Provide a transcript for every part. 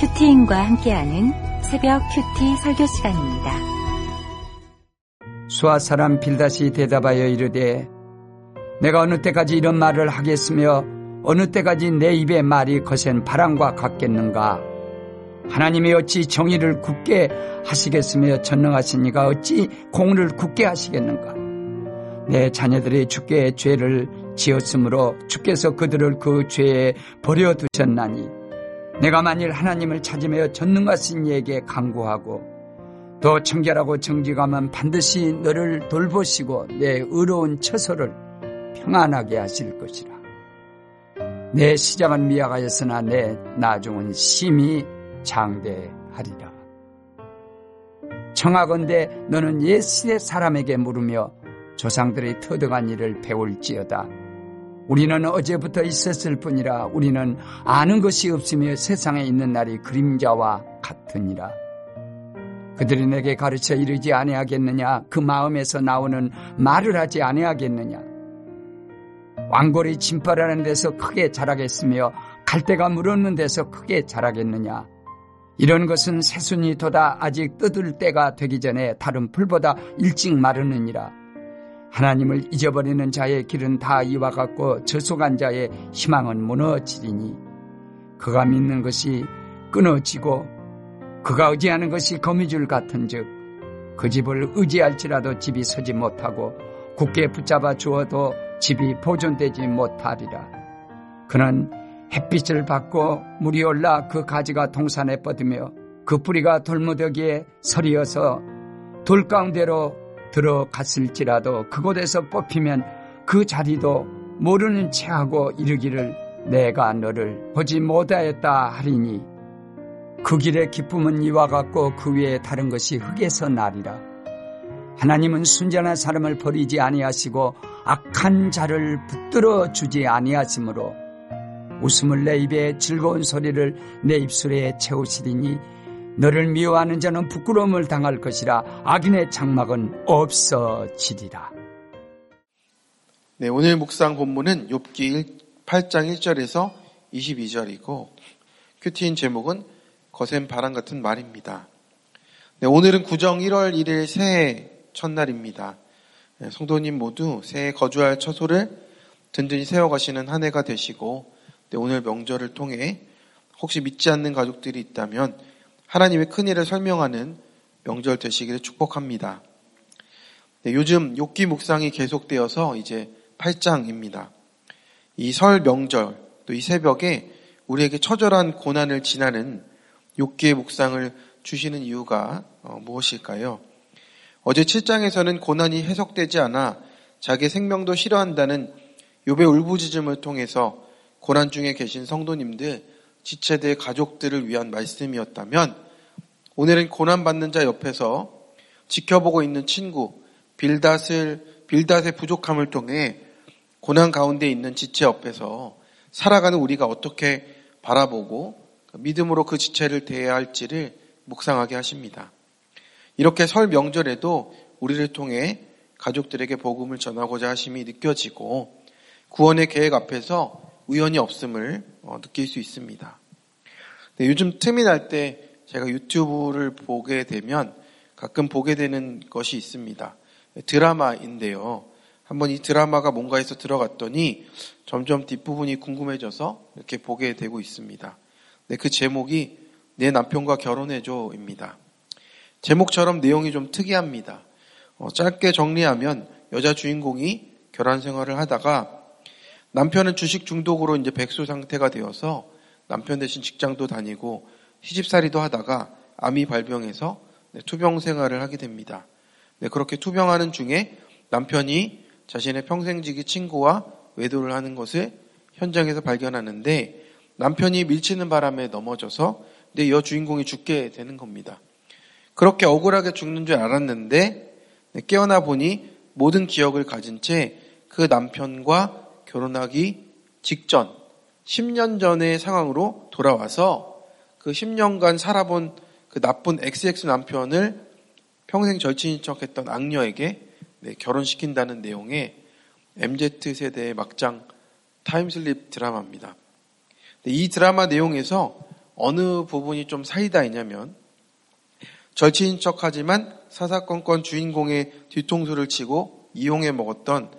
큐티인과 함께하는 새벽 큐티 설교 시간입니다. 수아 사람 빌다시 대답하여 이르되 내가 어느 때까지 이런 말을 하겠으며 어느 때까지 내 입의 말이 거센 바람과 같겠는가 하나님이 어찌 정의를 굳게 하시겠으며 전능하시니가 어찌 공을 굳게 하시겠는가 내 자녀들이 주께 죄를 지었으므로 주께서 그들을 그 죄에 버려두셨나니 내가 만일 하나님을 찾으며 전능하신 이에게 강구하고 또 청결하고 정직하면 반드시 너를 돌보시고 내 의로운 처소를 평안하게 하실 것이라. 내 시작은 미약하였으나 내 나중은 심히 장대하리라. 청하건대 너는 옛 시대 사람에게 물으며 조상들의 터득한 일을 배울지어다. 우리는 어제부터 있었을 뿐이라 우리는 아는 것이 없으며 세상에 있는 날이 그림자와 같으니라. 그들이 내게 가르쳐 이르지 아니하겠느냐? 그 마음에서 나오는 말을 하지 아니하겠느냐? 왕골이 진발하는 데서 크게 자라겠으며 갈대가 물었는 데서 크게 자라겠느냐? 이런 것은 새순이 돋아 아직 뜯을 때가 되기 전에 다른 풀보다 일찍 마르느니라. 하나님을 잊어버리는 자의 길은 다 이와 같고 저속한 자의 희망은 무너지리니 그가 믿는 것이 끊어지고 그가 의지하는 것이 거미줄 같은즉 그 집을 의지할지라도 집이 서지 못하고 굳게 붙잡아 주어도 집이 보존되지 못하리라. 그는 햇빛을 받고 물이 올라 그 가지가 동산에 뻗으며 그 뿌리가 돌무더기에 서리어서 돌 가운데로 들어갔을지라도 그곳에서 뽑히면 그 자리도 모르는 체하고 이르기를 내가 너를 보지 못하였다 하리니 그 길의 기쁨은 이와 같고 그 위에 다른 것이 흙에서 나리라. 하나님은 순전한 사람을 버리지 아니하시고 악한 자를 붙들어 주지 아니하시므로 웃음을 내 입에 즐거운 소리를 내 입술에 채우시리니 너를 미워하는 자는 부끄러움을 당할 것이라 악인의 장막은 없어지리라. 네, 오늘 묵상 본문은 욥기 8장 1절에서 22절이고 큐티인 제목은 거센 바람 같은 말입니다. 네, 오늘은 구정 1월 1일 새해 첫날입니다. 네, 성도님 모두 새해 거주할 처소를 든든히 세워가시는 한 해가 되시고 네, 오늘 명절을 통해 혹시 믿지 않는 가족들이 있다면 하나님의 큰 일을 설명하는 명절 되시기를 축복합니다. 네, 요즘 욕기 묵상이 계속되어서 이제 8장입니다. 이 설 명절 또 이 새벽에 우리에게 처절한 고난을 지나는 욕기의 묵상을 주시는 이유가 어, 무엇일까요? 어제 7장에서는 고난이 해석되지 않아 자기 생명도 싫어한다는 욥의 울부짖음을 통해서 고난 중에 계신 성도님들 지체대 가족들을 위한 말씀이었다면 오늘은 고난받는 자 옆에서 지켜보고 있는 친구 빌닷을 빌닷의 부족함을 통해 고난 가운데 있는 지체 옆에서 살아가는 우리가 어떻게 바라보고 믿음으로 그 지체를 대해야 할지를 묵상하게 하십니다. 이렇게 설 명절에도 우리를 통해 가족들에게 복음을 전하고자 하심이 느껴지고 구원의 계획 앞에서 우연이 없음을 어, 느낄 수 있습니다. 네, 요즘 틈이 날 때 제가 유튜브를 보게 되면 가끔 보게 되는 것이 있습니다. 드라마인데요. 한번 이 드라마가 뭔가 해서 들어갔더니 점점 뒷부분이 궁금해져서 이렇게 보게 되고 있습니다. 네, 그 제목이 내 남편과 결혼해줘입니다. 제목처럼 내용이 좀 특이합니다. 어, 짧게 정리하면 여자 주인공이 결혼 생활을 하다가 남편은 주식 중독으로 이제 백수 상태가 되어서 남편 대신 직장도 다니고 시집살이도 하다가 암이 발병해서 네, 투병 생활을 하게 됩니다. 네, 그렇게 투병하는 중에 남편이 자신의 평생지기 친구와 외도를 하는 것을 현장에서 발견하는데 남편이 밀치는 바람에 넘어져서 내 여주인공이 죽게 되는 겁니다. 그렇게 억울하게 죽는 줄 알았는데 네, 깨어나 보니 모든 기억을 가진 채 그 남편과 결혼하기 직전 10년 전의 상황으로 돌아와서 그 10년간 살아본 그 나쁜 XX 남편을 평생 절친인 척했던 악녀에게 네, 결혼시킨다는 내용의 MZ 세대의 막장 타임슬립 드라마입니다. 이 드라마 내용에서 어느 부분이 좀 사이다였냐면 절친인 척하지만 사사건건 주인공의 뒤통수를 치고 이용해 먹었던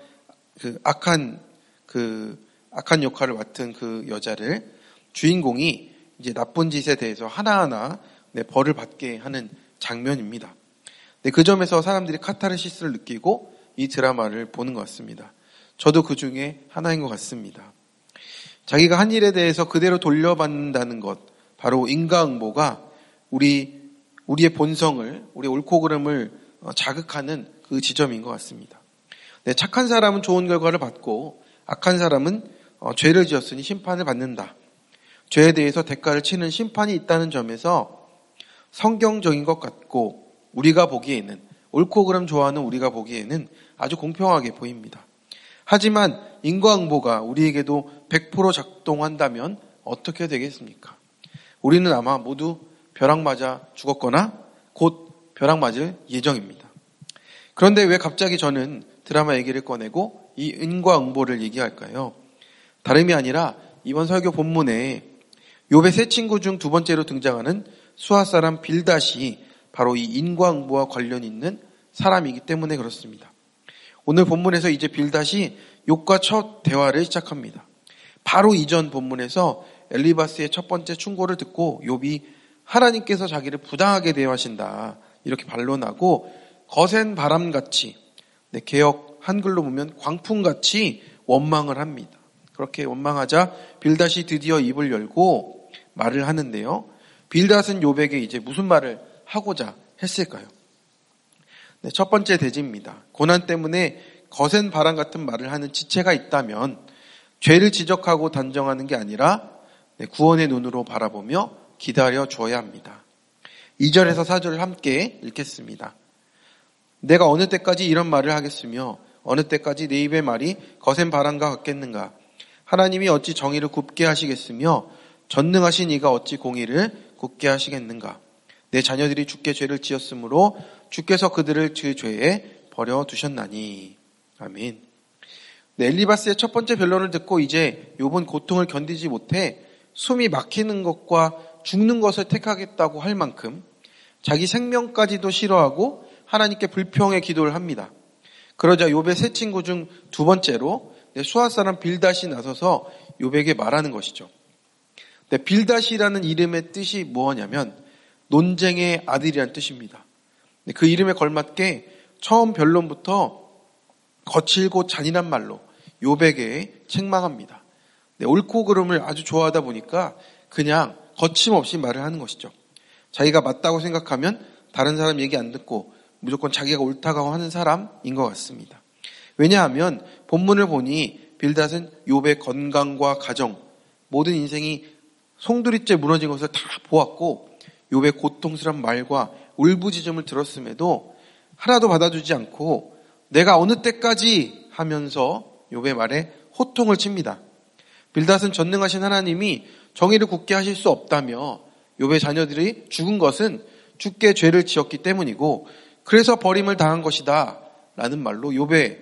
그 악한 그 악한 역할을 맡은 그 여자를 주인공이 이제 나쁜 짓에 대해서 하나하나 네, 벌을 받게 하는 장면입니다. 네, 그 점에서 사람들이 카타르시스를 느끼고 이 드라마를 보는 것 같습니다. 저도 그 중에 하나인 것 같습니다. 자기가 한 일에 대해서 그대로 돌려받는다는 것, 바로 인과응보가 우리 우리의 본성을, 우리 옳고 그름을 어, 자극하는 그 지점인 것 같습니다. 네, 착한 사람은 좋은 결과를 받고 악한 사람은 어, 죄를 지었으니 심판을 받는다. 죄에 대해서 대가를 치는 심판이 있다는 점에서 성경적인 것 같고 우리가 보기에는 옳고 그름 좋아하는 우리가 보기에는 아주 공평하게 보입니다. 하지만 인과응보가 우리에게도 100% 작동한다면 어떻게 되겠습니까? 우리는 아마 모두 벼락 맞아 죽었거나 곧 벼락 맞을 예정입니다. 그런데 왜 갑자기 저는 드라마 얘기를 꺼내고 이 인과응보를 얘기할까요? 다름이 아니라 이번 설교 본문에 요배 세 친구 중 두 번째로 등장하는 수하 사람 빌닷이 바로 이 인과응보와 관련 있는 사람이기 때문에 그렇습니다. 오늘 본문에서 이제 빌닷이 욕과 첫 대화를 시작합니다. 바로 이전 본문에서 엘리바스의 첫 번째 충고를 듣고 욥이 하나님께서 자기를 부당하게 대하신다 이렇게 반론하고 거센 바람같이 네, 개혁 한글로 보면 광풍같이 원망을 합니다. 그렇게 원망하자 빌닷이 드디어 입을 열고 말을 하는데요. 빌닷은 욥에게 이제 무슨 말을 하고자 했을까요? 네, 첫 번째 대지입니다. 고난 때문에 거센 바람 같은 말을 하는 지체가 있다면 죄를 지적하고 단정하는 게 아니라 네, 구원의 눈으로 바라보며 기다려 줘야 합니다. 2절에서 4절을 함께 읽겠습니다. 내가 어느 때까지 이런 말을 하겠으며 어느 때까지 내 입의 말이 거센 바람과 같겠는가? 하나님이 어찌 정의를 굽게 하시겠으며 전능하신 이가 어찌 공의를 굽게 하시겠는가? 내 자녀들이 주께 죄를 지었으므로 주께서 그들을 그 죄에 버려 두셨나니. 아멘. 네, 엘리바스의 첫 번째 변론을 듣고 이제 요번 고통을 견디지 못해 숨이 막히는 것과 죽는 것을 택하겠다고 할 만큼 자기 생명까지도 싫어하고 하나님께 불평의 기도를 합니다. 그러자 욥의 세 친구 중 두 번째로 네, 수아 사람 빌닷이 나서서 욥에게 말하는 것이죠. 네, 빌닷이라는 이름의 뜻이 뭐냐면 논쟁의 아들이란 뜻입니다. 네, 그 이름에 걸맞게 처음 변론부터 거칠고 잔인한 말로 욥에게 책망합니다. 네, 옳고 그름을 아주 좋아하다 보니까 그냥 거침없이 말을 하는 것이죠. 자기가 맞다고 생각하면 다른 사람 얘기 안 듣고 무조건 자기가 옳다고 하는 사람인 것 같습니다. 왜냐하면 본문을 보니 빌닷은 욥의 건강과 가정, 모든 인생이 송두리째 무너진 것을 다 보았고 욥의 고통스러운 말과 울부짖음을 들었음에도 하나도 받아주지 않고 내가 어느 때까지 하면서 욥의 말에 호통을 칩니다. 빌닷은 전능하신 하나님이 정의를 굳게 하실 수 없다며 욥의 자녀들이 죽은 것은 죽게 죄를 지었기 때문이고 그래서 버림을 당한 것이다 라는 말로 욥의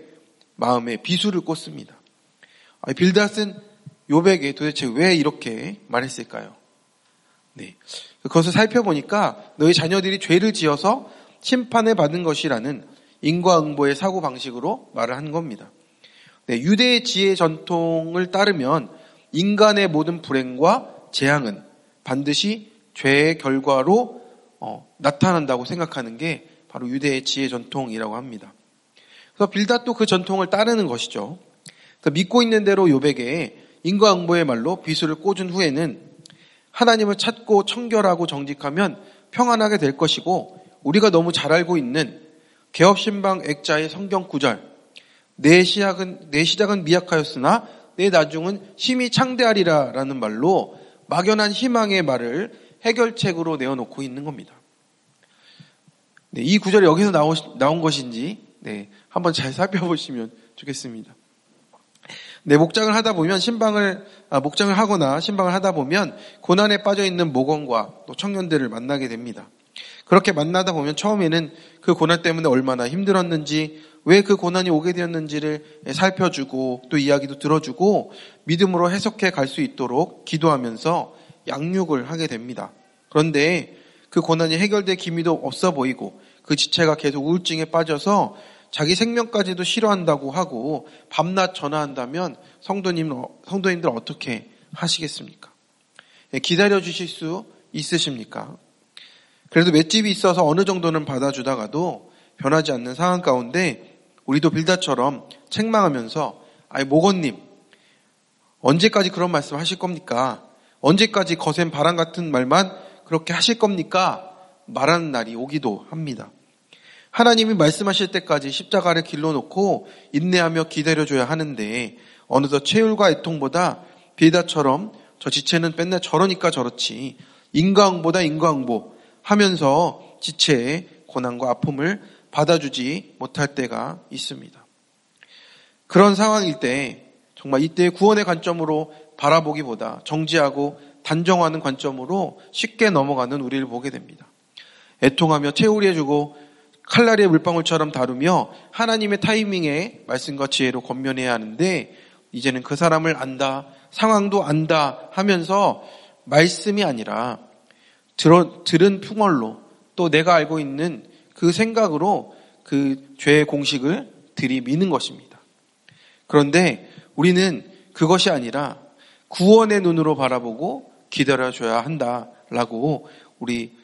마음에 비수를 꽂습니다. 빌닷은 욥에게 도대체 왜 이렇게 말했을까요? 네. 그것을 살펴보니까 너희 자녀들이 죄를 지어서 심판을 받은 것이라는 인과응보의 사고 방식으로 말을 한 겁니다. 네, 유대의 지혜 전통을 따르면 인간의 모든 불행과 재앙은 반드시 죄의 결과로 어, 나타난다고 생각하는 게 바로 유대의 지혜 전통이라고 합니다. 그래서 빌닷도 그 전통을 따르는 것이죠. 믿고 있는 대로 욥에게 인과응보의 말로 비수를 꽂은 후에는 하나님을 찾고 청결하고 정직하면 평안하게 될 것이고 우리가 너무 잘 알고 있는 개업신방 액자의 성경 구절 내 시작은 내 시작은 미약하였으나 내 나중은 심히 창대하리라라는 말로 막연한 희망의 말을 해결책으로 내어놓고 있는 겁니다. 네, 이 구절이 여기서 나오, 나온 것인지 네, 한번 잘 살펴보시면 좋겠습니다. 네, 목장을 하다 보면 신방을 아, 목장을 하거나 신방을 하다 보면 고난에 빠져 있는 모건과 또 청년들을 만나게 됩니다. 그렇게 만나다 보면 처음에는 그 고난 때문에 얼마나 힘들었는지 왜 그 고난이 오게 되었는지를 살펴주고 또 이야기도 들어주고 믿음으로 해석해 갈 수 있도록 기도하면서 양육을 하게 됩니다. 그런데 그 고난이 해결될 기미도 없어 보이고 그 지체가 계속 우울증에 빠져서 자기 생명까지도 싫어한다고 하고 밤낮 전화한다면 성도님, 성도님들 어떻게 하시겠습니까? 예, 기다려 주실 수 있으십니까? 그래도 맷집이 있어서 어느 정도는 받아주다가도 변하지 않는 상황 가운데 우리도 빌다처럼 책망하면서 아이 모건님 언제까지 그런 말씀 하실 겁니까? 언제까지 거센 바람 같은 말만 그렇게 하실 겁니까? 말하는 날이 오기도 합니다. 하나님이 말씀하실 때까지 십자가를 길러놓고 인내하며 기다려줘야 하는데 어느덧 최율과 애통보다 비다처럼 저 지체는 맨날 저러니까 저렇지 인과응보다 인과응보 하면서 지체의 고난과 아픔을 받아주지 못할 때가 있습니다. 그런 상황일 때 정말 이때 구원의 관점으로 바라보기보다 정지하고 단정하는 관점으로 쉽게 넘어가는 우리를 보게 됩니다. 애통하며 채우리해주고 칼날의 물방울처럼 다루며 하나님의 타이밍에 말씀과 지혜로 권면해야 하는데 이제는 그 사람을 안다, 상황도 안다 하면서 말씀이 아니라 들어, 들은 풍월로 또 내가 알고 있는 그 생각으로 그 죄의 공식을 들이미는 것입니다. 그런데 우리는 그것이 아니라 구원의 눈으로 바라보고 기다려줘야 한다라고 우리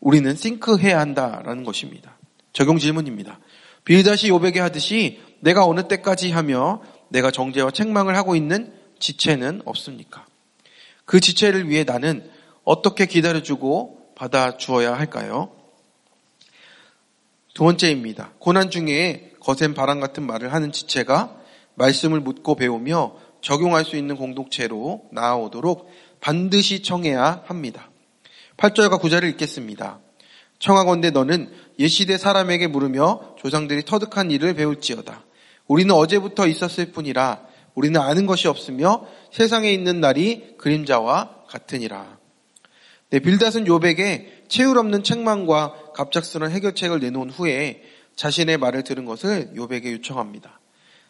우리는 싱크해야 한다라는 것입니다. 적용 질문입니다. 빌다시 요백에 하듯이 내가 어느 때까지 하며 내가 정죄와 책망을 하고 있는 지체는 없습니까? 그 지체를 위해 나는 어떻게 기다려주고 받아주어야 할까요? 두 번째입니다. 고난 중에 거센 바람 같은 말을 하는 지체가 말씀을 묻고 배우며 적용할 수 있는 공동체로 나아오도록 반드시 청해야 합니다. 8절과 9절을 읽겠습니다. 청하건대 너는 옛시대 사람에게 물으며 조상들이 터득한 일을 배울지어다. 우리는 어제부터 있었을 뿐이라 우리는 아는 것이 없으며 세상에 있는 날이 그림자와 같으니라. 네, 빌닷은 요백에 채울 없는 책망과 갑작스러운 해결책을 내놓은 후에 자신의 말을 들은 것을 요백에 요청합니다.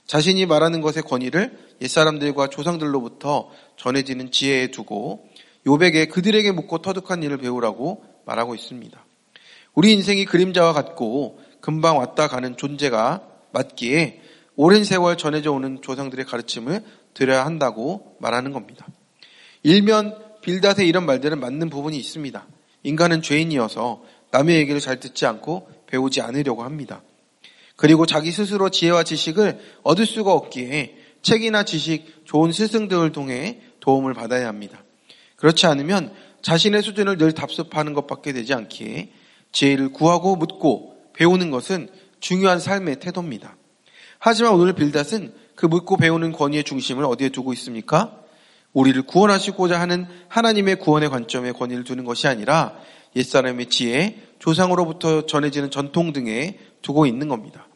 자신이 말하는 것의 권위를 옛사람들과 조상들로부터 전해지는 지혜에 두고 요백에 그들에게 묻고 터득한 일을 배우라고 말하고 있습니다. 우리 인생이 그림자와 같고 금방 왔다 가는 존재가 맞기에 오랜 세월 전해져 오는 조상들의 가르침을 들어야 한다고 말하는 겁니다. 일면 빌닷의 이런 말들은 맞는 부분이 있습니다. 인간은 죄인이어서 남의 얘기를 잘 듣지 않고 배우지 않으려고 합니다. 그리고 자기 스스로 지혜와 지식을 얻을 수가 없기에 책이나 지식, 좋은 스승들을 통해 도움을 받아야 합니다. 그렇지 않으면 자신의 수준을 늘 답습하는 것밖에 되지 않기에 지혜를 구하고 묻고 배우는 것은 중요한 삶의 태도입니다. 하지만 오늘 빌닷은 그 묻고 배우는 권위의 중심을 어디에 두고 있습니까? 우리를 구원하시고자 하는 하나님의 구원의 관점에 권위를 두는 것이 아니라 옛사람의 지혜, 조상으로부터 전해지는 전통 등에 두고 있는 겁니다.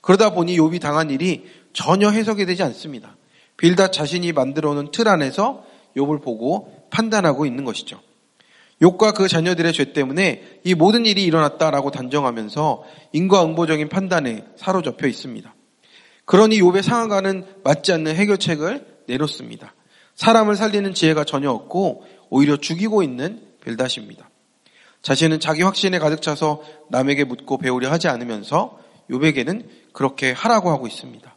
그러다 보니 욥이 당한 일이 전혀 해석이 되지 않습니다. 빌닷 자신이 만들어 놓은 틀 안에서 욥을 보고 판단하고 있는 것이죠. 욥과 그 자녀들의 죄 때문에 이 모든 일이 일어났다라고 단정하면서 인과응보적인 판단에 사로잡혀 있습니다. 그러니 욥의 상황과는 맞지 않는 해결책을 내놓습니다. 사람을 살리는 지혜가 전혀 없고 오히려 죽이고 있는 빌닷입니다. 자신은 자기 확신에 가득 차서 남에게 묻고 배우려 하지 않으면서 요백에는 그렇게 하라고 하고 있습니다.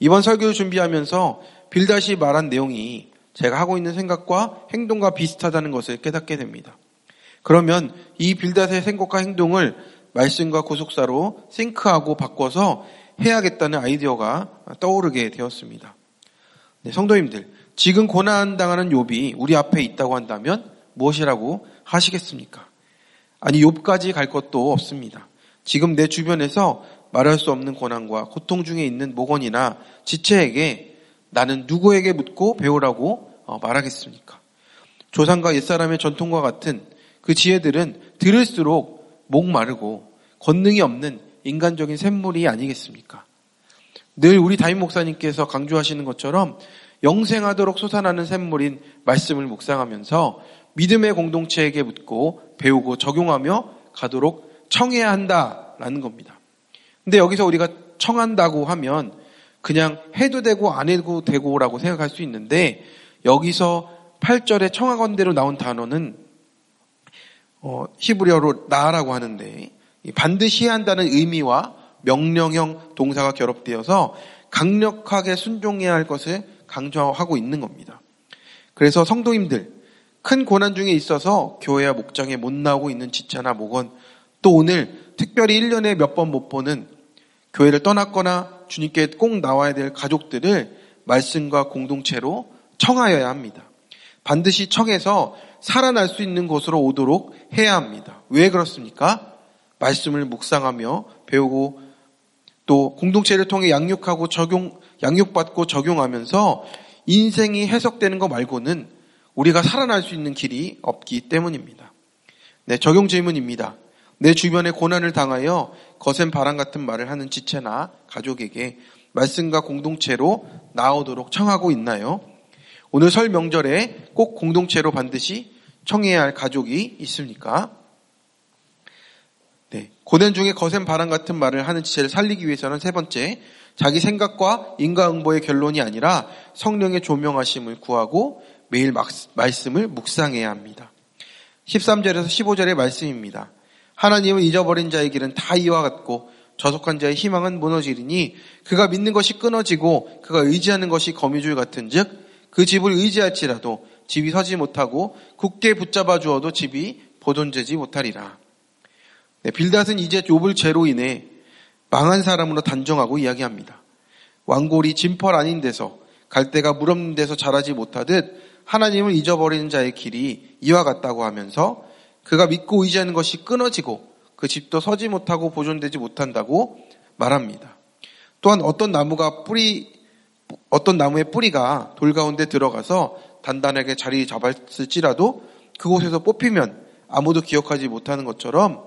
이번 설교를 준비하면서 빌닷이 말한 내용이 제가 하고 있는 생각과 행동과 비슷하다는 것을 깨닫게 됩니다. 그러면 이 빌닷의 생각과 행동을 말씀과 구속사로 싱크하고 바꿔서 해야겠다는 아이디어가 떠오르게 되었습니다. 네, 성도님들, 지금 고난 당하는 욥이 우리 앞에 있다고 한다면 무엇이라고 하시겠습니까? 아니 욥까지 갈 것도 없습니다. 지금 내 주변에서 말할 수 없는 고난과 고통 중에 있는 모건이나 지체에게 나는 누구에게 묻고 배우라고 어, 말하겠습니까? 조상과 옛사람의 전통과 같은 그 지혜들은 들을수록 목마르고 권능이 없는 인간적인 샘물이 아니겠습니까? 늘 우리 담임 목사님께서 강조하시는 것처럼 영생하도록 솟아나는 샘물인 말씀을 묵상하면서 믿음의 공동체에게 묻고 배우고 적용하며 가도록 청해야 한다라는 겁니다. 근데 여기서 우리가 청한다고 하면 그냥 해도 되고 안 해도 되고라고 생각할 수 있는데 여기서 8절에 청하건대로 나온 단어는 어, 히브리어로 나라고 하는데 반드시 해야 한다는 의미와 명령형 동사가 결합되어서 강력하게 순종해야 할 것을 강조하고 있는 겁니다. 그래서 성도님들 큰 고난 중에 있어서 교회와 목장에 못 나오고 있는 지체나 목원 또 오늘 특별히 1년에 몇 번 못 보는 교회를 떠났거나 주님께 꼭 나와야 될 가족들을 말씀과 공동체로 청하여야 합니다. 반드시 청해서 살아날 수 있는 곳으로 오도록 해야 합니다. 왜 그렇습니까? 말씀을 묵상하며 배우고 또 공동체를 통해 양육하고 적용, 양육받고 적용하면서 인생이 해석되는 것 말고는 우리가 살아날 수 있는 길이 없기 때문입니다. 네, 적용 질문입니다. 내 주변에 고난을 당하여 거센 바람 같은 말을 하는 지체나 가족에게 말씀과 공동체로 나오도록 청하고 있나요? 오늘 설 명절에 꼭 공동체로 반드시 청해야 할 가족이 있습니까? 네. 고난 중에 거센 바람 같은 말을 하는 지체를 살리기 위해서는 세 번째, 자기 생각과 인과응보의 결론이 아니라 성령의 조명하심을 구하고 매일 말씀을 묵상해야 합니다. 13절에서 15절의 말씀입니다. 하나님은 잊어버린 자의 길은 다 이와 같고 저속한 자의 희망은 무너지리니 그가 믿는 것이 끊어지고 그가 의지하는 것이 거미줄 같은즉 그 집을 의지할지라도 집이 서지 못하고 굳게 붙잡아 주어도 집이 보존되지 못하리라. 네, 빌닷은 이제 욥을 죄로 인해 망한 사람으로 단정하고 이야기합니다. 왕골이 진펄 아닌 데서 갈대가 물 없는 데서 자라지 못하듯 하나님을 잊어버리는 자의 길이 이와 같다고 하면서 그가 믿고 의지하는 것이 끊어지고 그 집도 서지 못하고 보존되지 못한다고 말합니다. 또한 어떤 나무가 뿌리, 어떤 나무의 뿌리가 돌 가운데 들어가서 단단하게 자리 잡았을지라도 그곳에서 뽑히면 아무도 기억하지 못하는 것처럼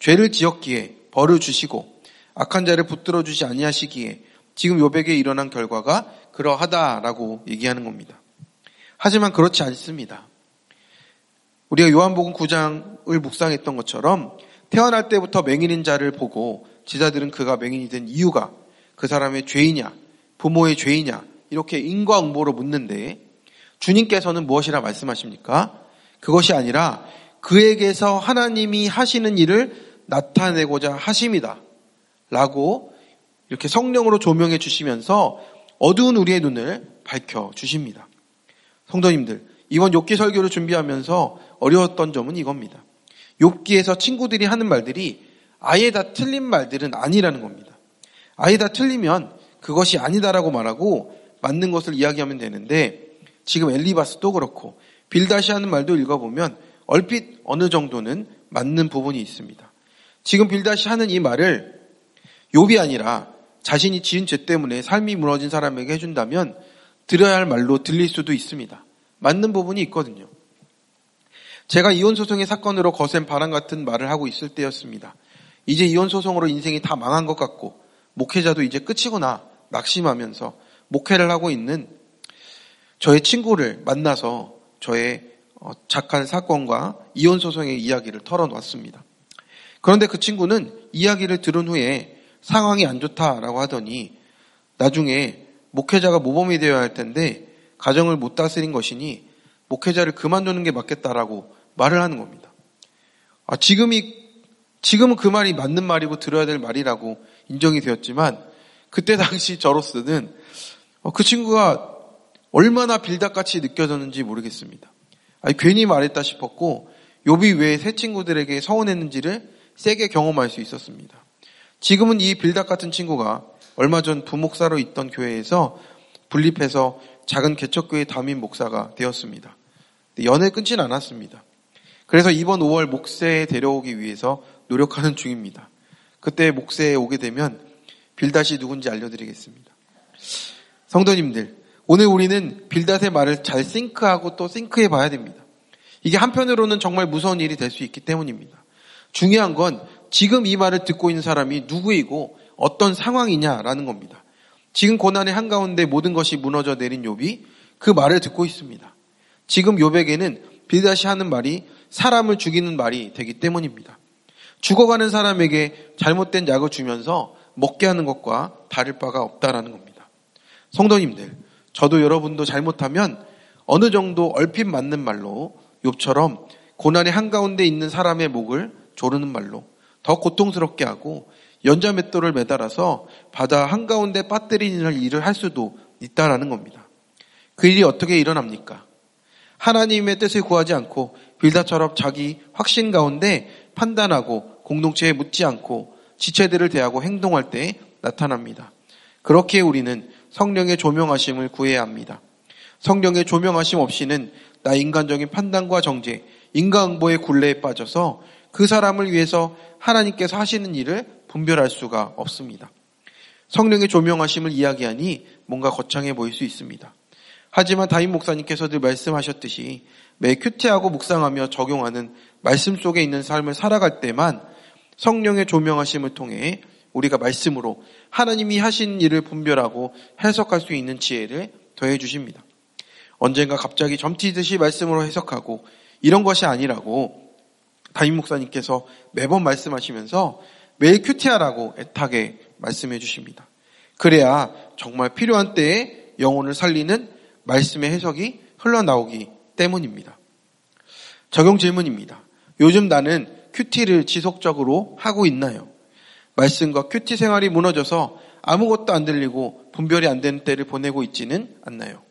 죄를 지었기에 벌을 주시고 악한 자를 붙들어 주지 아니하시기에 지금 요백에 일어난 결과가 그러하다라고 얘기하는 겁니다. 하지만 그렇지 않습니다. 우리가 요한복음 9장을 묵상했던 것처럼 태어날 때부터 맹인인 자를 보고 제자들은 그가 맹인이 된 이유가 그 사람의 죄이냐, 부모의 죄이냐, 이렇게 인과응보로 묻는데 주님께서는 무엇이라 말씀하십니까? 그것이 아니라 그에게서 하나님이 하시는 일을 나타내고자 하십니다. 라고 이렇게 성령으로 조명해 주시면서 어두운 우리의 눈을 밝혀 주십니다. 성도님들, 이번 욕기 설교를 준비하면서 어려웠던 점은 이겁니다. 욕기에서 친구들이 하는 말들이 아예 다 틀린 말들은 아니라는 겁니다. 아예 다 틀리면 그것이 아니다라고 말하고 맞는 것을 이야기하면 되는데 지금 엘리바스도 그렇고 빌다시 하는 말도 읽어보면 얼핏 어느 정도는 맞는 부분이 있습니다. 지금 빌다시 하는 이 말을 욕이 아니라 자신이 지은 죄 때문에 삶이 무너진 사람에게 해준다면 들어야 할 말로 들릴 수도 있습니다. 맞는 부분이 있거든요. 제가 이혼소송의 사건으로 거센 바람 같은 말을 하고 있을 때였습니다. 이제 이혼소송으로 인생이 다 망한 것 같고, 목회자도 이제 끝이구나, 낙심하면서 목회를 하고 있는 저의 친구를 만나서 저의 어, 착한 사건과 이혼소송의 이야기를 털어놓았습니다. 그런데 그 친구는 이야기를 들은 후에 상황이 안 좋다라고 하더니 나중에 목회자가 모범이 되어야 할 텐데 가정을 못 다스린 것이니 목회자를 그만두는 게 맞겠다라고 말을 하는 겁니다. 아, 지금이, 지금은 그 말이 맞는 말이고 들어야 될 말이라고 인정이 되었지만 그때 당시 저로서는 어, 그 친구가 얼마나 빌닥같이 느껴졌는지 모르겠습니다. 아니, 괜히 말했다 싶었고 요비 외에 새 친구들에게 서운했는지를 세게 경험할 수 있었습니다. 지금은 이 빌닥 같은 친구가 얼마 전 부목사로 있던 교회에서 분립해서 작은 개척교회 담임 목사가 되었습니다. 연애 끊진 않았습니다. 그래서 이번 5월 목세에 데려오기 위해서 노력하는 중입니다. 그때 목세에 오게 되면 빌닷이 누군지 알려드리겠습니다. 성도님들, 오늘 우리는 빌닷의 말을 잘 싱크하고 또 싱크해 봐야 됩니다. 이게 한편으로는 정말 무서운 일이 될 수 있기 때문입니다. 중요한 건 지금 이 말을 듣고 있는 사람이 누구이고 어떤 상황이냐라는 겁니다. 지금 고난의 한가운데 모든 것이 무너져 내린 욥이 그 말을 듣고 있습니다. 지금 욥에게는 빌다시 하는 말이 사람을 죽이는 말이 되기 때문입니다. 죽어가는 사람에게 잘못된 약을 주면서 먹게 하는 것과 다를 바가 없다라는 겁니다. 성도님들, 저도 여러분도 잘못하면 어느 정도 얼핏 맞는 말로 욥처럼 고난의 한가운데 있는 사람의 목을 조르는 말로 더 고통스럽게 하고 연자 맷돌을 매달아서 바다 한가운데 빠뜨리는 일을 할 수도 있다라는 겁니다. 그 일이 어떻게 일어납니까? 하나님의 뜻을 구하지 않고 빌다처럼 자기 확신 가운데 판단하고 공동체에 묻지 않고 지체들을 대하고 행동할 때 나타납니다. 그렇게 우리는 성령의 조명하심을 구해야 합니다. 성령의 조명하심 없이는 나 인간적인 판단과 정죄, 인간응보의 굴레에 빠져서 그 사람을 위해서 하나님께서 하시는 일을 분별할 수가 없습니다. 성령의 조명하심을 이야기하니 뭔가 거창해 보일 수 있습니다. 하지만 다임 목사님께서 늘 말씀하셨듯이 매 큐티하고 묵상하며 적용하는 말씀 속에 있는 삶을 살아갈 때만 성령의 조명하심을 통해 우리가 말씀으로 하나님이 하신 일을 분별하고 해석할 수 있는 지혜를 더해 주십니다. 언젠가 갑자기 점티듯이 말씀으로 해석하고 이런 것이 아니라고 담임 목사님께서 매번 말씀하시면서 매일 큐티하라고 애타게 말씀해 주십니다. 그래야 정말 필요한 때에 영혼을 살리는 말씀의 해석이 흘러나오기 때문입니다. 적용 질문입니다. 요즘 나는 QT를 지속적으로 하고 있나요? 말씀과 QT 생활이 무너져서 아무것도 안 들리고 분별이 안 되는 때를 보내고 있지는 않나요?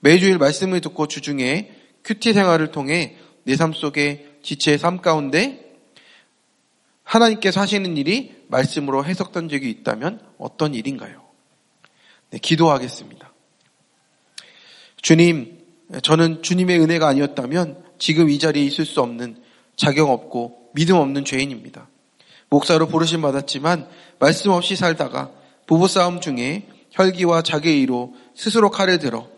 매주일 말씀을 듣고 주중에 QT 생활을 통해 내 삶 속에 지체의 삶 가운데 하나님께서 하시는 일이 말씀으로 해석된 적이 있다면 어떤 일인가요? 네, 기도하겠습니다. 주님, 저는 주님의 은혜가 아니었다면 지금 이 자리에 있을 수 없는 자격 없고 믿음 없는 죄인입니다. 목사로 부르심 받았지만 말씀 없이 살다가 부부싸움 중에 혈기와 자기의로 스스로 칼을 들어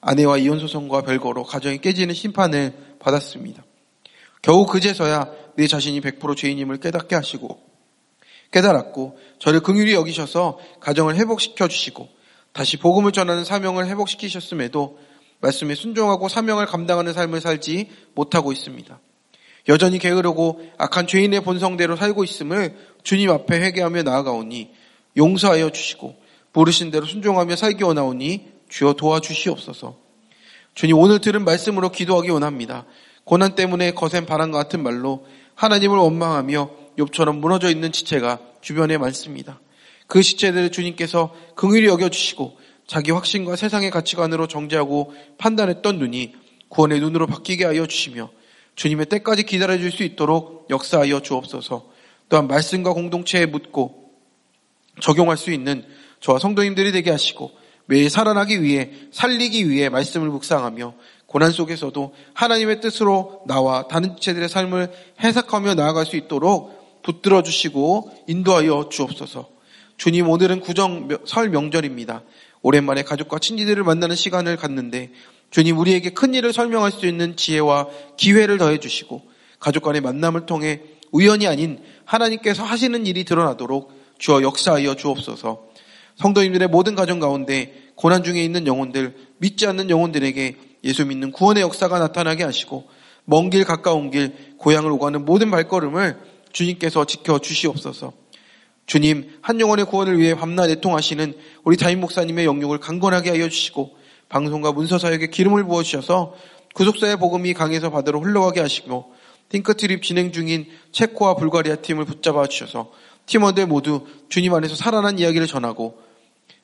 아내와 이혼 소송과 별거로 가정이 깨지는 심판을 받았습니다. 겨우 그제서야 내 자신이 100% 죄인임을 깨닫게 하시고 깨달았고 저를 긍휼히 여기셔서 가정을 회복시켜 주시고 다시 복음을 전하는 사명을 회복시키셨음에도 말씀에 순종하고 사명을 감당하는 삶을 살지 못하고 있습니다. 여전히 게으르고 악한 죄인의 본성대로 살고 있음을 주님 앞에 회개하며 나아가오니 용서하여 주시고 부르신 대로 순종하며 살기 원하오니 주여 도와주시옵소서. 주님 오늘 들은 말씀으로 기도하기 원합니다. 고난 때문에 거센 바람과 같은 말로 하나님을 원망하며 욥처럼 무너져 있는 지체가 주변에 많습니다. 그 지체들을 주님께서 긍휼히 여겨 주시고 자기 확신과 세상의 가치관으로 정죄하고 판단했던 눈이 구원의 눈으로 바뀌게 하여 주시며 주님의 때까지 기다려 줄 수 있도록 역사하여 주옵소서 또한 말씀과 공동체에 묻고 적용할 수 있는 저와 성도님들이 되게 하시고 매일 살아나기 위해 살리기 위해 말씀을 묵상하며 고난 속에서도 하나님의 뜻으로 나와 다른 지체들의 삶을 해석하며 나아갈 수 있도록 붙들어 주시고 인도하여 주옵소서. 주님 오늘은 구정 설 명절입니다. 오랜만에 가족과 친지들을 만나는 시간을 갖는데 주님 우리에게 큰 일을 설명할 수 있는 지혜와 기회를 더해 주시고 가족 간의 만남을 통해 우연이 아닌 하나님께서 하시는 일이 드러나도록 주어 역사하여 주옵소서. 성도님들의 모든 가정 가운데 고난 중에 있는 영혼들, 믿지 않는 영혼들에게 예수 믿는 구원의 역사가 나타나게 하시고 먼 길 가까운 길 고향을 오가는 모든 발걸음을 주님께서 지켜 주시옵소서. 주님 한 영혼의 구원을 위해 밤낮 애통하시는 우리 다임 목사님의 영역을 강건하게 하여 주시고 방송과 문서 사역에 기름을 부어 주셔서 구속사의 복음이 강에서 바다로 흘러가게 하시고 핑크트립 진행 중인 체코와 불가리아 팀을 붙잡아 주셔서 팀원들 모두 주님 안에서 살아난 이야기를 전하고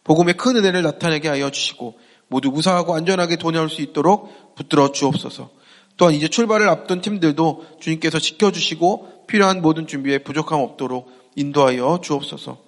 복음의 큰 은혜를 나타내게 하여 주시고 모두 무사하고 안전하게 돌아올 수 있도록 붙들어 주옵소서. 또한 이제 출발을 앞둔 팀들도 주님께서 지켜주시고 필요한 모든 준비에 부족함 없도록 인도하여 주옵소서.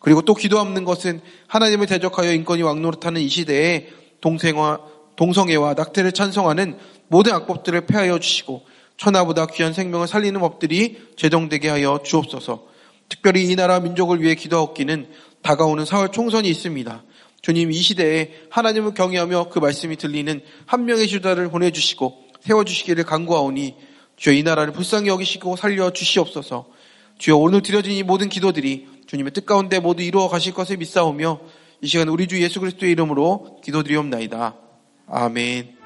그리고 또 기도 없는 것은 하나님을 대적하여 인권이 왕노릇하는 이 시대에 동생화, 동성애와 낙태를 찬성하는 모든 악법들을 폐하여 주시고 천하보다 귀한 생명을 살리는 법들이 제정되게 하여 주옵소서. 특별히 이 나라 민족을 위해 기도하옵기는 다가오는 4월 총선이 있습니다. 주님 이 시대에 하나님을 경외하며 그 말씀이 들리는 한 명의 주자를 보내주시고 세워주시기를 간구하오니 주여 이 나라를 불쌍히 여기시고 살려 주시옵소서 주여 오늘 드려진 이 모든 기도들이 주님의 뜻 가운데 모두 이루어 가실 것을 믿사오며 이 시간 우리 주 예수 그리스도의 이름으로 기도드리옵나이다. 아멘.